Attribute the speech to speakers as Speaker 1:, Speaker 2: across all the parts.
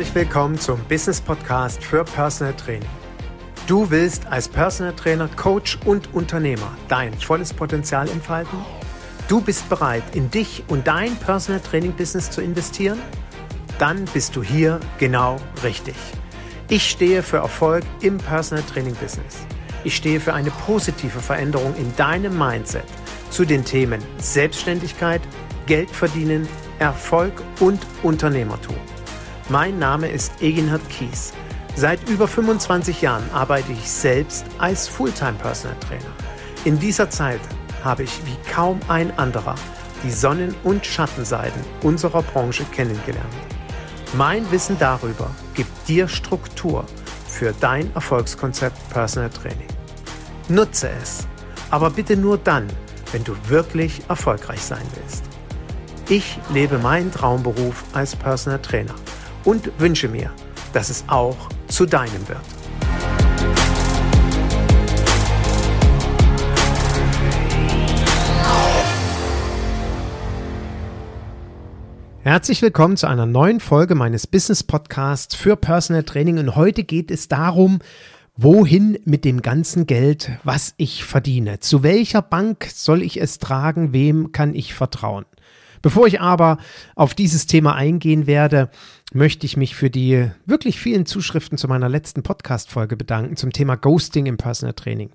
Speaker 1: Herzlich willkommen zum Business Podcast für Personal Training. Du willst als Personal Trainer, Coach und Unternehmer dein volles Potenzial entfalten? Du bist bereit, in dich und dein Personal Training Business zu investieren? Dann bist du hier genau richtig. Ich stehe für Erfolg im Personal Training Business. Ich stehe für eine positive Veränderung in deinem Mindset zu den Themen Selbstständigkeit, Geld verdienen, Erfolg und Unternehmertum. Mein Name ist Eginhard Kies. Seit über 25 Jahren arbeite ich selbst als Fulltime Personal Trainer. In dieser Zeit habe ich wie kaum ein anderer die Sonnen- und Schattenseiten unserer Branche kennengelernt. Mein Wissen darüber gibt dir Struktur für dein Erfolgskonzept Personal Training. Nutze es, aber bitte nur dann, wenn du wirklich erfolgreich sein willst. Ich lebe meinen Traumberuf als Personal Trainer und wünsche mir, dass es auch zu deinem wird. Herzlich willkommen zu einer neuen Folge meines Business Podcasts für Personal Training und heute geht es darum, wohin mit dem ganzen Geld, was ich verdiene. Zu welcher Bank soll ich es tragen? Wem kann ich vertrauen? Bevor ich aber auf dieses Thema eingehen werde, möchte ich mich für die wirklich vielen Zuschriften zu meiner letzten Podcast-Folge bedanken zum Thema Ghosting im Personal Training.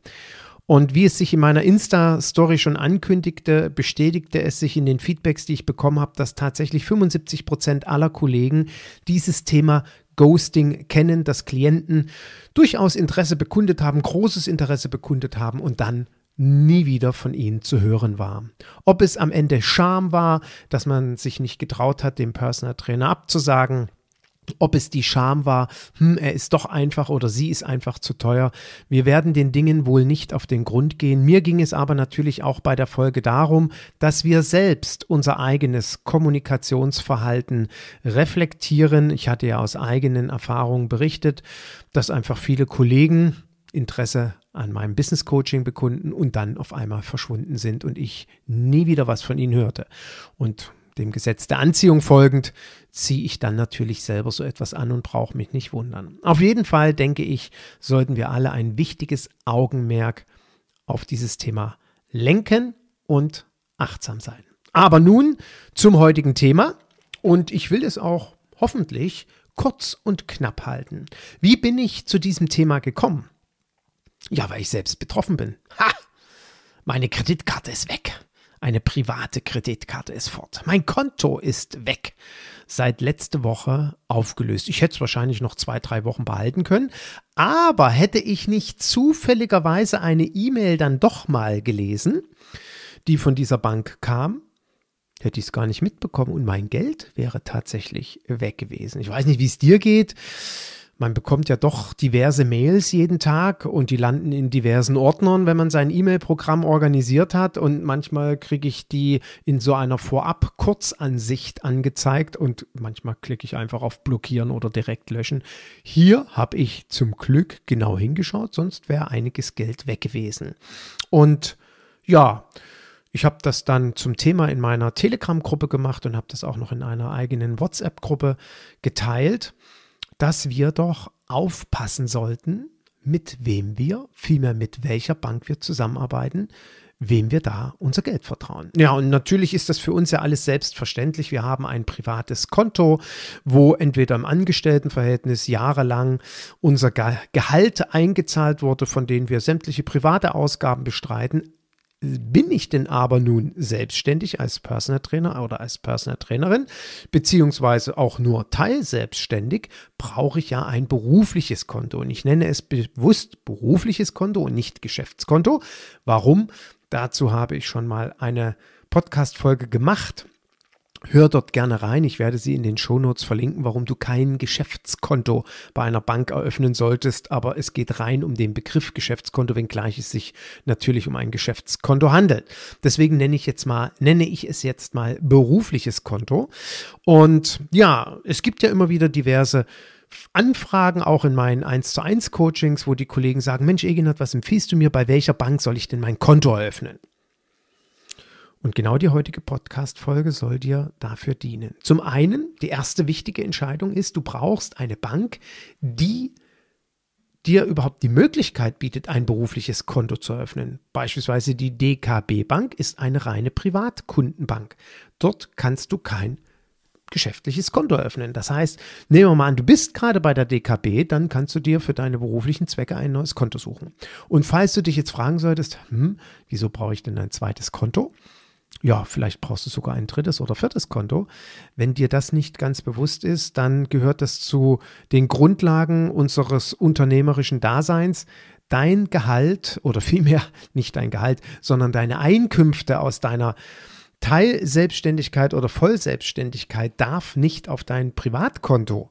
Speaker 1: Und wie es sich in meiner Insta-Story schon ankündigte, bestätigte es sich in den Feedbacks, die ich bekommen habe, dass tatsächlich 75 Prozent aller Kollegen dieses Thema Ghosting kennen, dass Klienten durchaus Interesse bekundet haben, großes Interesse bekundet haben und dann nie wieder von ihnen zu hören war. Ob es am Ende Scham war, dass man sich nicht getraut hat, dem Personal Trainer abzusagen, ob es die Scham war, hm, er ist doch einfach oder sie ist einfach zu teuer. Wir werden den Dingen wohl nicht auf den Grund gehen. Mir ging es aber natürlich auch bei der Folge darum, dass wir selbst unser eigenes Kommunikationsverhalten reflektieren. Ich hatte ja aus eigenen Erfahrungen berichtet, dass einfach viele Kollegen Interesse an meinem Business Coaching bekunden und dann auf einmal verschwunden sind und ich nie wieder was von ihnen hörte. Und dem Gesetz der Anziehung folgend ziehe ich dann natürlich selber so etwas an und brauche mich nicht wundern. Auf jeden Fall denke ich, sollten wir alle ein wichtiges Augenmerk auf dieses Thema lenken und achtsam sein. Aber nun zum heutigen Thema und ich will es auch hoffentlich kurz und knapp halten. Wie bin ich zu diesem Thema gekommen? Ja, weil ich selbst betroffen bin. Ha! Meine Kreditkarte ist weg. Eine private Kreditkarte ist fort. Mein Konto ist weg. Seit letzte Woche aufgelöst. Ich hätte es wahrscheinlich noch zwei, drei Wochen behalten können. Aber hätte ich nicht zufälligerweise eine E-Mail dann doch mal gelesen, die von dieser Bank kam, hätte ich es gar nicht mitbekommen und mein Geld wäre tatsächlich weg gewesen. Ich weiß nicht, wie es dir geht man bekommt ja doch diverse Mails jeden Tag und die landen in diversen Ordnern, wenn man sein E-Mail-Programm organisiert hat. Und manchmal kriege ich die in so einer Vorab-Kurzansicht angezeigt und manchmal klicke ich einfach auf Blockieren oder direkt löschen. Hier habe ich zum Glück genau hingeschaut, sonst wäre einiges Geld weg gewesen. Und ja, ich habe das dann zum Thema in meiner Telegram-Gruppe gemacht und habe das auch noch in einer eigenen WhatsApp-Gruppe geteilt dass wir doch aufpassen sollten, mit wem wir, vielmehr mit welcher Bank wir zusammenarbeiten, wem wir da unser Geld vertrauen. Ja, und natürlich ist das für uns ja alles selbstverständlich. Wir haben ein privates Konto, wo entweder im Angestelltenverhältnis jahrelang unser Gehalt eingezahlt wurde, von denen wir sämtliche private Ausgaben bestreiten, bin ich denn aber nun selbstständig als Personal Trainer oder als Personal Trainerin, beziehungsweise auch nur teilselbstständig, brauche ich ja ein berufliches Konto. Und ich nenne es bewusst berufliches Konto und nicht Geschäftskonto. Warum? Dazu habe ich schon mal eine Podcast-Folge gemacht. Hör dort gerne rein. Ich werde sie in den Shownotes verlinken, warum du kein Geschäftskonto bei einer Bank eröffnen solltest. Aber es geht rein um den Begriff Geschäftskonto, wenngleich es sich natürlich um ein Geschäftskonto handelt. Deswegen nenne ich jetzt mal, nenne ich es jetzt mal berufliches Konto. Und ja, es gibt ja immer wieder diverse Anfragen, auch in meinen 1 zu 1 Coachings, wo die Kollegen sagen, Mensch, Egenhard, was empfiehlst du mir? Bei welcher Bank soll ich denn mein Konto eröffnen? Und genau die heutige Podcast-Folge soll dir dafür dienen. Zum einen, die erste wichtige Entscheidung ist, du brauchst eine Bank, die dir überhaupt die Möglichkeit bietet, ein berufliches Konto zu eröffnen. Beispielsweise die DKB Bank ist eine reine Privatkundenbank. Dort kannst du kein geschäftliches Konto eröffnen. Das heißt, nehmen wir mal an, du bist gerade bei der DKB, dann kannst du dir für deine beruflichen Zwecke ein neues Konto suchen. Und falls du dich jetzt fragen solltest, hm, wieso brauche ich denn ein zweites Konto? Ja, vielleicht brauchst du sogar ein drittes oder viertes Konto. Wenn dir das nicht ganz bewusst ist, dann gehört das zu den Grundlagen unseres unternehmerischen Daseins. Dein Gehalt oder vielmehr nicht dein Gehalt, sondern deine Einkünfte aus deiner Teilselbstständigkeit oder Vollselbstständigkeit darf nicht auf dein Privatkonto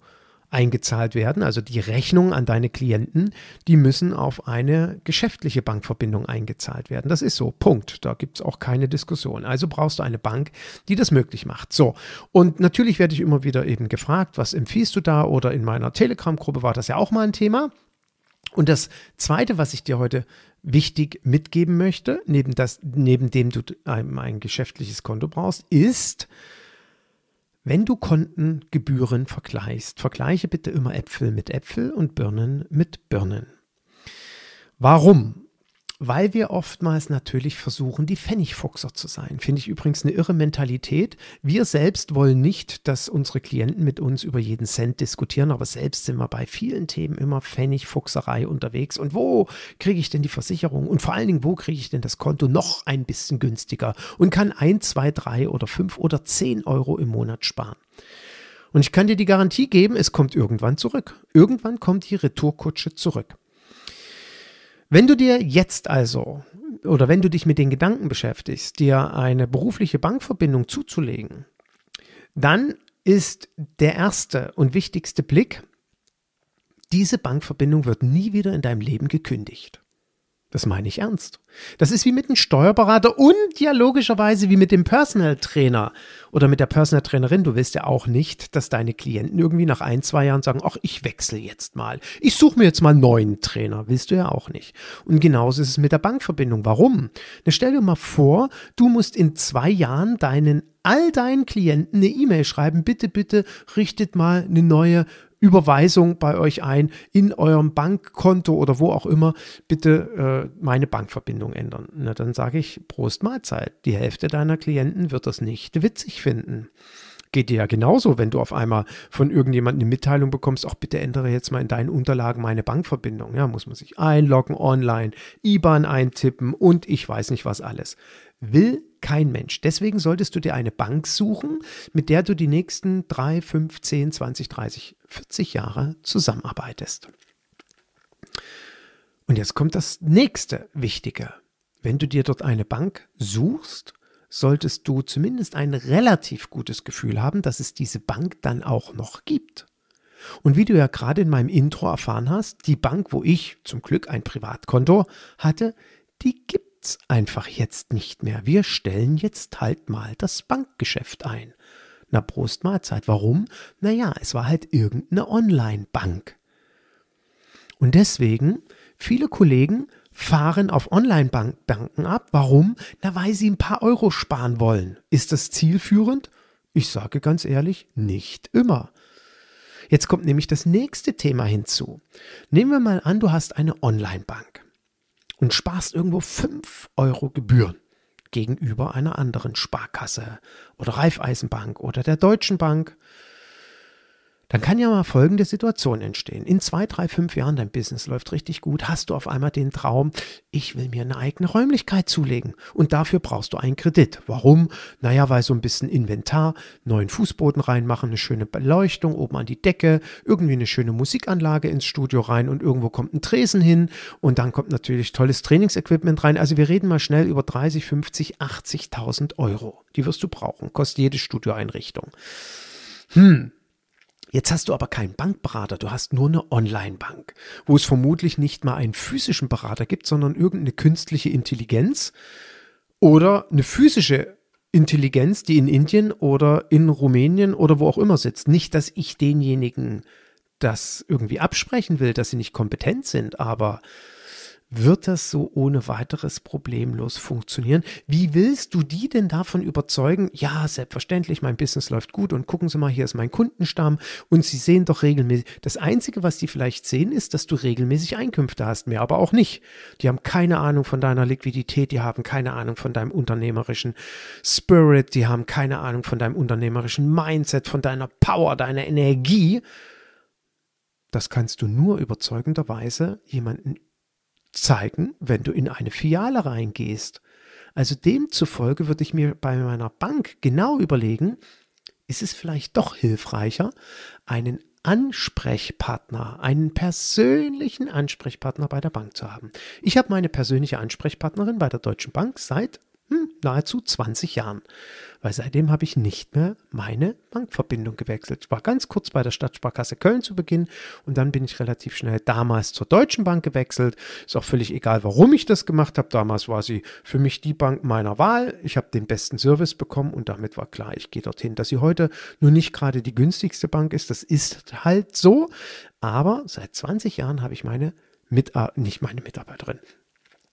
Speaker 1: eingezahlt werden. Also die Rechnungen an deine Klienten, die müssen auf eine geschäftliche Bankverbindung eingezahlt werden. Das ist so. Punkt. Da gibt es auch keine Diskussion. Also brauchst du eine Bank, die das möglich macht. So. Und natürlich werde ich immer wieder eben gefragt, was empfiehlst du da? Oder in meiner Telegram-Gruppe war das ja auch mal ein Thema. Und das Zweite, was ich dir heute wichtig mitgeben möchte, neben, das, neben dem du ein, ein geschäftliches Konto brauchst, ist, wenn du Kontengebühren vergleichst, vergleiche bitte immer Äpfel mit Äpfel und Birnen mit Birnen. Warum? Weil wir oftmals natürlich versuchen, die Pfennigfuchser zu sein. Finde ich übrigens eine irre Mentalität. Wir selbst wollen nicht, dass unsere Klienten mit uns über jeden Cent diskutieren, aber selbst sind wir bei vielen Themen immer Pfennigfuchserei unterwegs. Und wo kriege ich denn die Versicherung? Und vor allen Dingen, wo kriege ich denn das Konto noch ein bisschen günstiger und kann ein, zwei, drei oder fünf oder zehn Euro im Monat sparen? Und ich kann dir die Garantie geben, es kommt irgendwann zurück. Irgendwann kommt die Retourkutsche zurück. Wenn du dir jetzt also oder wenn du dich mit den Gedanken beschäftigst, dir eine berufliche Bankverbindung zuzulegen, dann ist der erste und wichtigste Blick, diese Bankverbindung wird nie wieder in deinem Leben gekündigt. Das meine ich ernst. Das ist wie mit einem Steuerberater und ja logischerweise wie mit dem Personal Trainer oder mit der Personal Trainerin. Du willst ja auch nicht, dass deine Klienten irgendwie nach ein, zwei Jahren sagen, ach, ich wechsle jetzt mal. Ich suche mir jetzt mal einen neuen Trainer. Willst du ja auch nicht. Und genauso ist es mit der Bankverbindung. Warum? Na, stell dir mal vor, du musst in zwei Jahren deinen all deinen Klienten eine E-Mail schreiben, bitte, bitte richtet mal eine neue Überweisung bei euch ein in eurem Bankkonto oder wo auch immer, bitte äh, meine Bankverbindung ändern. Na, dann sage ich Prost Mahlzeit. Die Hälfte deiner Klienten wird das nicht witzig finden. Geht dir ja genauso, wenn du auf einmal von irgendjemandem eine Mitteilung bekommst, auch bitte ändere jetzt mal in deinen Unterlagen meine Bankverbindung. Ja, muss man sich einloggen online, IBAN eintippen und ich weiß nicht was alles. Will kein Mensch. Deswegen solltest du dir eine Bank suchen, mit der du die nächsten 3, 5, 10, 20, 30, 40 Jahre zusammenarbeitest. Und jetzt kommt das nächste Wichtige. Wenn du dir dort eine Bank suchst, solltest du zumindest ein relativ gutes Gefühl haben, dass es diese Bank dann auch noch gibt. Und wie du ja gerade in meinem Intro erfahren hast, die Bank, wo ich zum Glück ein Privatkonto hatte, die gibt gibt's einfach jetzt nicht mehr. Wir stellen jetzt halt mal das Bankgeschäft ein. Na, Prost Mahlzeit. Warum? Naja, es war halt irgendeine Online-Bank. Und deswegen, viele Kollegen fahren auf Online-Banken ab. Warum? Na, weil sie ein paar Euro sparen wollen. Ist das zielführend? Ich sage ganz ehrlich, nicht immer. Jetzt kommt nämlich das nächste Thema hinzu. Nehmen wir mal an, du hast eine Online-Bank und sparst irgendwo 5 Euro Gebühren gegenüber einer anderen Sparkasse oder Raiffeisenbank oder der Deutschen Bank dann kann ja mal folgende Situation entstehen. In zwei, drei, fünf Jahren, dein Business läuft richtig gut, hast du auf einmal den Traum, ich will mir eine eigene Räumlichkeit zulegen. Und dafür brauchst du einen Kredit. Warum? Naja, weil so ein bisschen Inventar, neuen Fußboden reinmachen, eine schöne Beleuchtung oben an die Decke, irgendwie eine schöne Musikanlage ins Studio rein und irgendwo kommt ein Tresen hin und dann kommt natürlich tolles Trainingsequipment rein. Also wir reden mal schnell über 30, 50, 80.000 Euro. Die wirst du brauchen. Kostet jede Studioeinrichtung. Hm, Jetzt hast du aber keinen Bankberater, du hast nur eine Online-Bank, wo es vermutlich nicht mal einen physischen Berater gibt, sondern irgendeine künstliche Intelligenz oder eine physische Intelligenz, die in Indien oder in Rumänien oder wo auch immer sitzt. Nicht, dass ich denjenigen das irgendwie absprechen will, dass sie nicht kompetent sind, aber wird das so ohne weiteres problemlos funktionieren? Wie willst du die denn davon überzeugen? Ja, selbstverständlich, mein Business läuft gut und gucken Sie mal, hier ist mein Kundenstamm und Sie sehen doch regelmäßig. Das Einzige, was die vielleicht sehen, ist, dass du regelmäßig Einkünfte hast, mehr aber auch nicht. Die haben keine Ahnung von deiner Liquidität, die haben keine Ahnung von deinem unternehmerischen Spirit, die haben keine Ahnung von deinem unternehmerischen Mindset, von deiner Power, deiner Energie. Das kannst du nur überzeugenderweise jemanden zeigen, wenn du in eine Filiale reingehst. Also demzufolge würde ich mir bei meiner Bank genau überlegen, ist es vielleicht doch hilfreicher, einen Ansprechpartner, einen persönlichen Ansprechpartner bei der Bank zu haben. Ich habe meine persönliche Ansprechpartnerin bei der Deutschen Bank seit hm, nahezu 20 Jahren weil seitdem habe ich nicht mehr meine Bankverbindung gewechselt. Ich war ganz kurz bei der Stadtsparkasse Köln zu Beginn und dann bin ich relativ schnell damals zur Deutschen Bank gewechselt. Ist auch völlig egal, warum ich das gemacht habe. Damals war sie für mich die Bank meiner Wahl. Ich habe den besten Service bekommen und damit war klar, ich gehe dorthin. Dass sie heute nur nicht gerade die günstigste Bank ist, das ist halt so. Aber seit 20 Jahren habe ich meine mit, nicht meine Mitarbeiterin,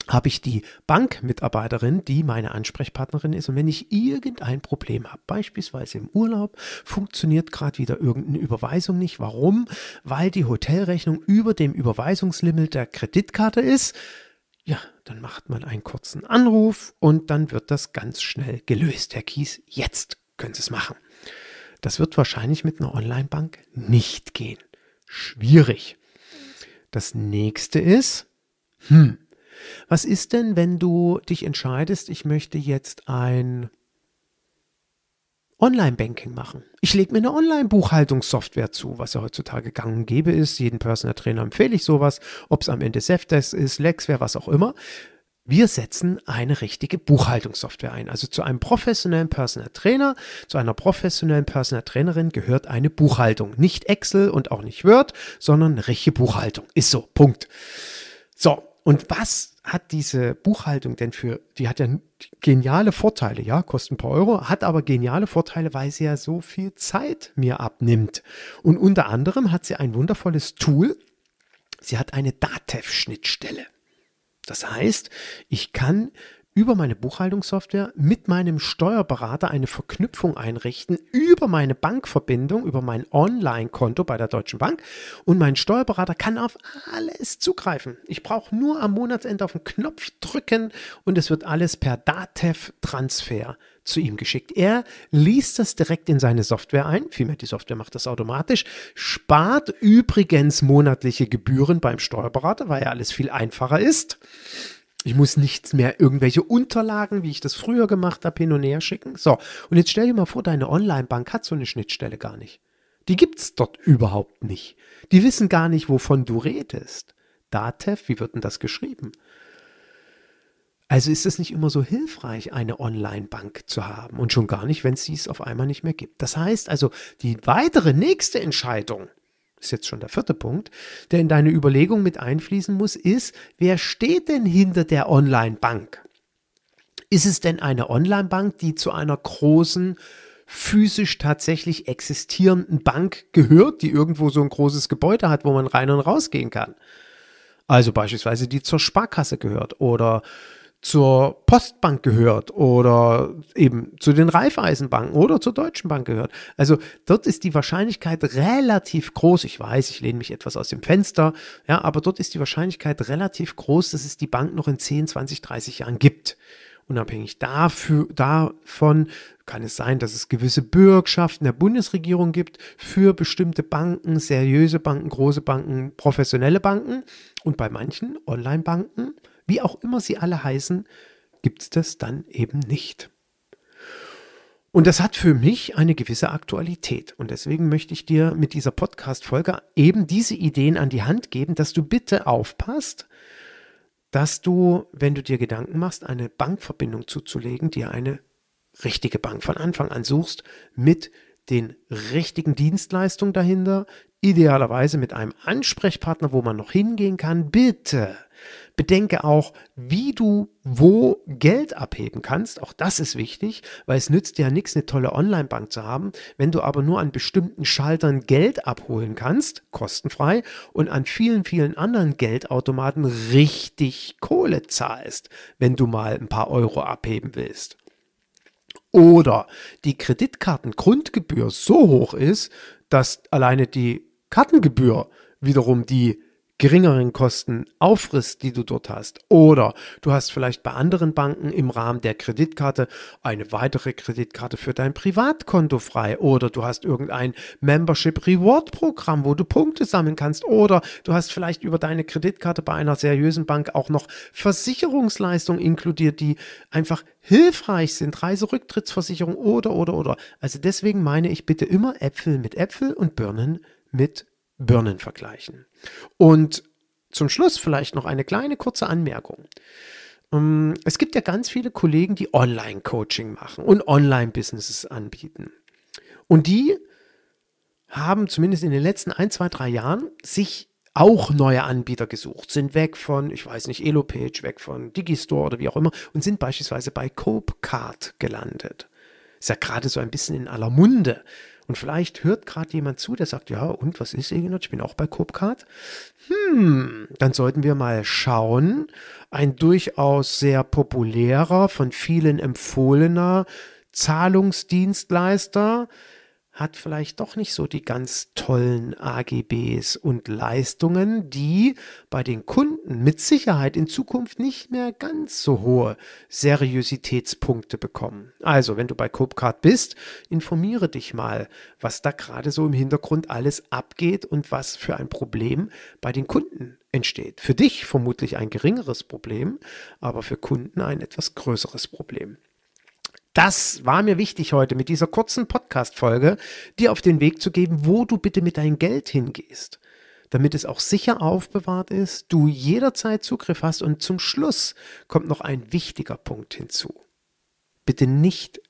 Speaker 1: habe ich die Bankmitarbeiterin, die meine Ansprechpartnerin ist. Und wenn ich irgendein Problem habe, beispielsweise im Urlaub, funktioniert gerade wieder irgendeine Überweisung nicht. Warum? Weil die Hotelrechnung über dem Überweisungslimit der Kreditkarte ist. Ja, dann macht man einen kurzen Anruf und dann wird das ganz schnell gelöst. Herr Kies, jetzt können Sie es machen. Das wird wahrscheinlich mit einer Online-Bank nicht gehen. Schwierig. Das nächste ist, hm, was ist denn, wenn du dich entscheidest, ich möchte jetzt ein Online-Banking machen. Ich lege mir eine Online-Buchhaltungssoftware zu, was ja heutzutage gang und gäbe ist. Jeden Personal Trainer empfehle ich sowas, ob es am Ende Safdesk ist, Lexware, was auch immer. Wir setzen eine richtige Buchhaltungssoftware ein. Also zu einem professionellen Personal Trainer, zu einer professionellen Personal Trainerin gehört eine Buchhaltung. Nicht Excel und auch nicht Word, sondern eine richtige Buchhaltung. Ist so. Punkt. So. Und was hat diese Buchhaltung denn für, die hat ja geniale Vorteile, ja, kostet ein paar Euro, hat aber geniale Vorteile, weil sie ja so viel Zeit mir abnimmt. Und unter anderem hat sie ein wundervolles Tool. Sie hat eine DATEV-Schnittstelle. Das heißt, ich kann über meine Buchhaltungssoftware mit meinem Steuerberater eine Verknüpfung einrichten über meine Bankverbindung, über mein Online-Konto bei der Deutschen Bank und mein Steuerberater kann auf alles zugreifen. Ich brauche nur am Monatsende auf den Knopf drücken und es wird alles per DATEV-Transfer zu ihm geschickt. Er liest das direkt in seine Software ein, vielmehr die Software macht das automatisch, spart übrigens monatliche Gebühren beim Steuerberater, weil ja alles viel einfacher ist. Ich muss nichts mehr, irgendwelche Unterlagen, wie ich das früher gemacht habe, hin und her schicken. So, und jetzt stell dir mal vor, deine Online-Bank hat so eine Schnittstelle gar nicht. Die gibt's dort überhaupt nicht. Die wissen gar nicht, wovon du redest. Datev, wie wird denn das geschrieben? Also ist es nicht immer so hilfreich, eine Online-Bank zu haben und schon gar nicht, wenn es dies auf einmal nicht mehr gibt. Das heißt also, die weitere nächste Entscheidung, ist jetzt schon der vierte Punkt, der in deine Überlegung mit einfließen muss, ist, wer steht denn hinter der Online-Bank? Ist es denn eine Online-Bank, die zu einer großen, physisch tatsächlich existierenden Bank gehört, die irgendwo so ein großes Gebäude hat, wo man rein und rausgehen kann? Also beispielsweise die zur Sparkasse gehört oder zur Postbank gehört oder eben zu den Raiffeisenbanken oder zur Deutschen Bank gehört. Also dort ist die Wahrscheinlichkeit relativ groß. Ich weiß, ich lehne mich etwas aus dem Fenster, ja, aber dort ist die Wahrscheinlichkeit relativ groß, dass es die Bank noch in 10, 20, 30 Jahren gibt. Unabhängig dafür, davon kann es sein, dass es gewisse Bürgschaften der Bundesregierung gibt für bestimmte Banken, seriöse Banken, große Banken, professionelle Banken und bei manchen Online-Banken wie auch immer sie alle heißen, gibt es das dann eben nicht. Und das hat für mich eine gewisse Aktualität. Und deswegen möchte ich dir mit dieser Podcast-Folge eben diese Ideen an die Hand geben, dass du bitte aufpasst, dass du, wenn du dir Gedanken machst, eine Bankverbindung zuzulegen, dir eine richtige Bank von Anfang an suchst, mit den richtigen Dienstleistungen dahinter, idealerweise mit einem Ansprechpartner, wo man noch hingehen kann. Bitte bedenke auch, wie du wo Geld abheben kannst. Auch das ist wichtig, weil es nützt ja nichts, eine tolle Online-Bank zu haben, wenn du aber nur an bestimmten Schaltern Geld abholen kannst, kostenfrei, und an vielen, vielen anderen Geldautomaten richtig Kohle zahlst, wenn du mal ein paar Euro abheben willst. Oder die Kreditkartengrundgebühr so hoch ist, dass alleine die Kartengebühr wiederum die geringeren Kosten auffrisst, die du dort hast. Oder du hast vielleicht bei anderen Banken im Rahmen der Kreditkarte eine weitere Kreditkarte für dein Privatkonto frei. Oder du hast irgendein Membership Reward Programm, wo du Punkte sammeln kannst. Oder du hast vielleicht über deine Kreditkarte bei einer seriösen Bank auch noch Versicherungsleistungen inkludiert, die einfach hilfreich sind. Reiserücktrittsversicherung oder, oder, oder. Also deswegen meine ich bitte immer Äpfel mit Äpfel und Birnen mit Birnen vergleichen. Und zum Schluss vielleicht noch eine kleine kurze Anmerkung. Ähm, es gibt ja ganz viele Kollegen, die Online-Coaching machen und Online-Businesses anbieten. Und die haben zumindest in den letzten ein, zwei, drei Jahren sich auch neue Anbieter gesucht, sind weg von, ich weiß nicht, Elopage, weg von Digistore oder wie auch immer und sind beispielsweise bei Copecard gelandet. Ist ja gerade so ein bisschen in aller Munde. Und vielleicht hört gerade jemand zu, der sagt, ja, und was ist Eginot? Ich bin auch bei Copcard. Hm, dann sollten wir mal schauen. Ein durchaus sehr populärer, von vielen empfohlener Zahlungsdienstleister hat vielleicht doch nicht so die ganz tollen AGBs und Leistungen, die bei den Kunden mit Sicherheit in Zukunft nicht mehr ganz so hohe Seriositätspunkte bekommen. Also, wenn du bei Copecard bist, informiere dich mal, was da gerade so im Hintergrund alles abgeht und was für ein Problem bei den Kunden entsteht. Für dich vermutlich ein geringeres Problem, aber für Kunden ein etwas größeres Problem. Das war mir wichtig heute mit dieser kurzen Podcast-Folge, dir auf den Weg zu geben, wo du bitte mit deinem Geld hingehst, damit es auch sicher aufbewahrt ist, du jederzeit Zugriff hast und zum Schluss kommt noch ein wichtiger Punkt hinzu. Bitte nicht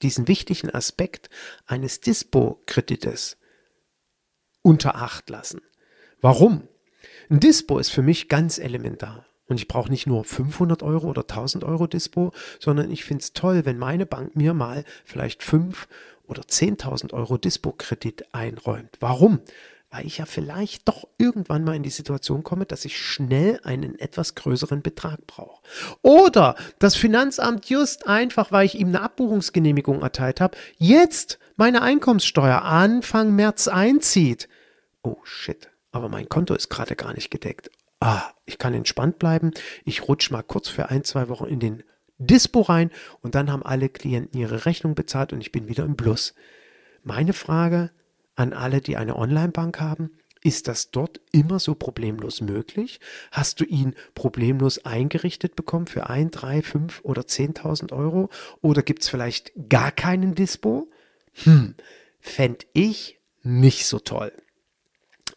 Speaker 1: diesen wichtigen Aspekt eines Dispo-Kredites unter Acht lassen. Warum? Ein Dispo ist für mich ganz elementar. Und ich brauche nicht nur 500 Euro oder 1000 Euro Dispo, sondern ich finde es toll, wenn meine Bank mir mal vielleicht 5 oder 10.000 Euro Dispo-Kredit einräumt. Warum? Weil ich ja vielleicht doch irgendwann mal in die Situation komme, dass ich schnell einen etwas größeren Betrag brauche. Oder das Finanzamt just einfach, weil ich ihm eine Abbuchungsgenehmigung erteilt habe, jetzt meine Einkommenssteuer Anfang März einzieht. Oh shit, aber mein Konto ist gerade gar nicht gedeckt ah, ich kann entspannt bleiben. Ich rutsche mal kurz für ein, zwei Wochen in den Dispo rein und dann haben alle Klienten ihre Rechnung bezahlt und ich bin wieder im Plus. Meine Frage an alle, die eine Online-Bank haben, ist das dort immer so problemlos möglich? Hast du ihn problemlos eingerichtet bekommen für ein, drei, fünf oder zehntausend Euro? Oder gibt es vielleicht gar keinen Dispo? Hm, fände ich nicht so toll.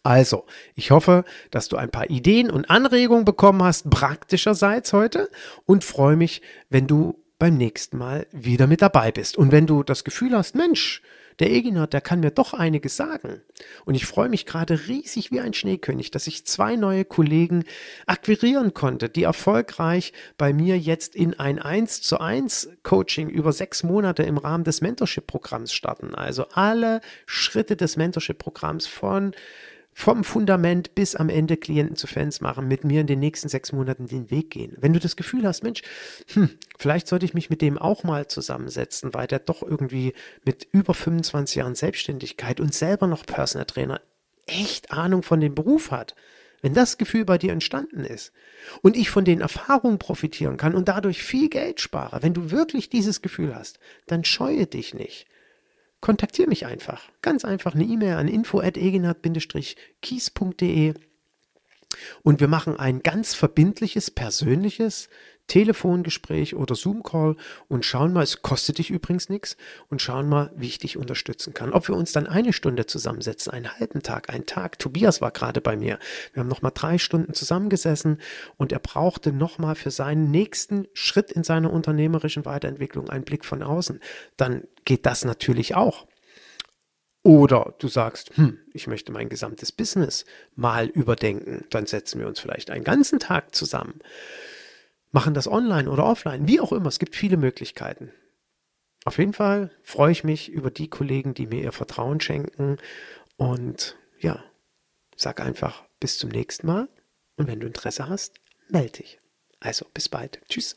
Speaker 1: Also, ich hoffe, dass du ein paar Ideen und Anregungen bekommen hast, praktischerseits heute und freue mich, wenn du beim nächsten Mal wieder mit dabei bist. Und wenn du das Gefühl hast, Mensch, der Eginat, der kann mir doch einiges sagen. Und ich freue mich gerade riesig wie ein Schneekönig, dass ich zwei neue Kollegen akquirieren konnte, die erfolgreich bei mir jetzt in ein 1 zu 1 Coaching über sechs Monate im Rahmen des Mentorship-Programms starten. Also alle Schritte des Mentorship-Programms von vom Fundament bis am Ende Klienten zu Fans machen, mit mir in den nächsten sechs Monaten den Weg gehen. Wenn du das Gefühl hast, Mensch, hm, vielleicht sollte ich mich mit dem auch mal zusammensetzen, weil der doch irgendwie mit über 25 Jahren Selbstständigkeit und selber noch Personal Trainer echt Ahnung von dem Beruf hat. Wenn das Gefühl bei dir entstanden ist und ich von den Erfahrungen profitieren kann und dadurch viel Geld spare, wenn du wirklich dieses Gefühl hast, dann scheue dich nicht kontaktiere mich einfach. Ganz einfach eine E-Mail an info@egenhard-kies.de und wir machen ein ganz verbindliches, persönliches Telefongespräch oder Zoom-Call und schauen mal, es kostet dich übrigens nichts und schauen mal, wie ich dich unterstützen kann. Ob wir uns dann eine Stunde zusammensetzen, einen halben Tag, einen Tag. Tobias war gerade bei mir. Wir haben nochmal drei Stunden zusammengesessen und er brauchte nochmal für seinen nächsten Schritt in seiner unternehmerischen Weiterentwicklung einen Blick von außen. Dann geht das natürlich auch. Oder du sagst, hm, ich möchte mein gesamtes Business mal überdenken. Dann setzen wir uns vielleicht einen ganzen Tag zusammen, machen das online oder offline, wie auch immer. Es gibt viele Möglichkeiten. Auf jeden Fall freue ich mich über die Kollegen, die mir ihr Vertrauen schenken. Und ja, sag einfach bis zum nächsten Mal. Und wenn du Interesse hast, melde dich. Also bis bald. Tschüss.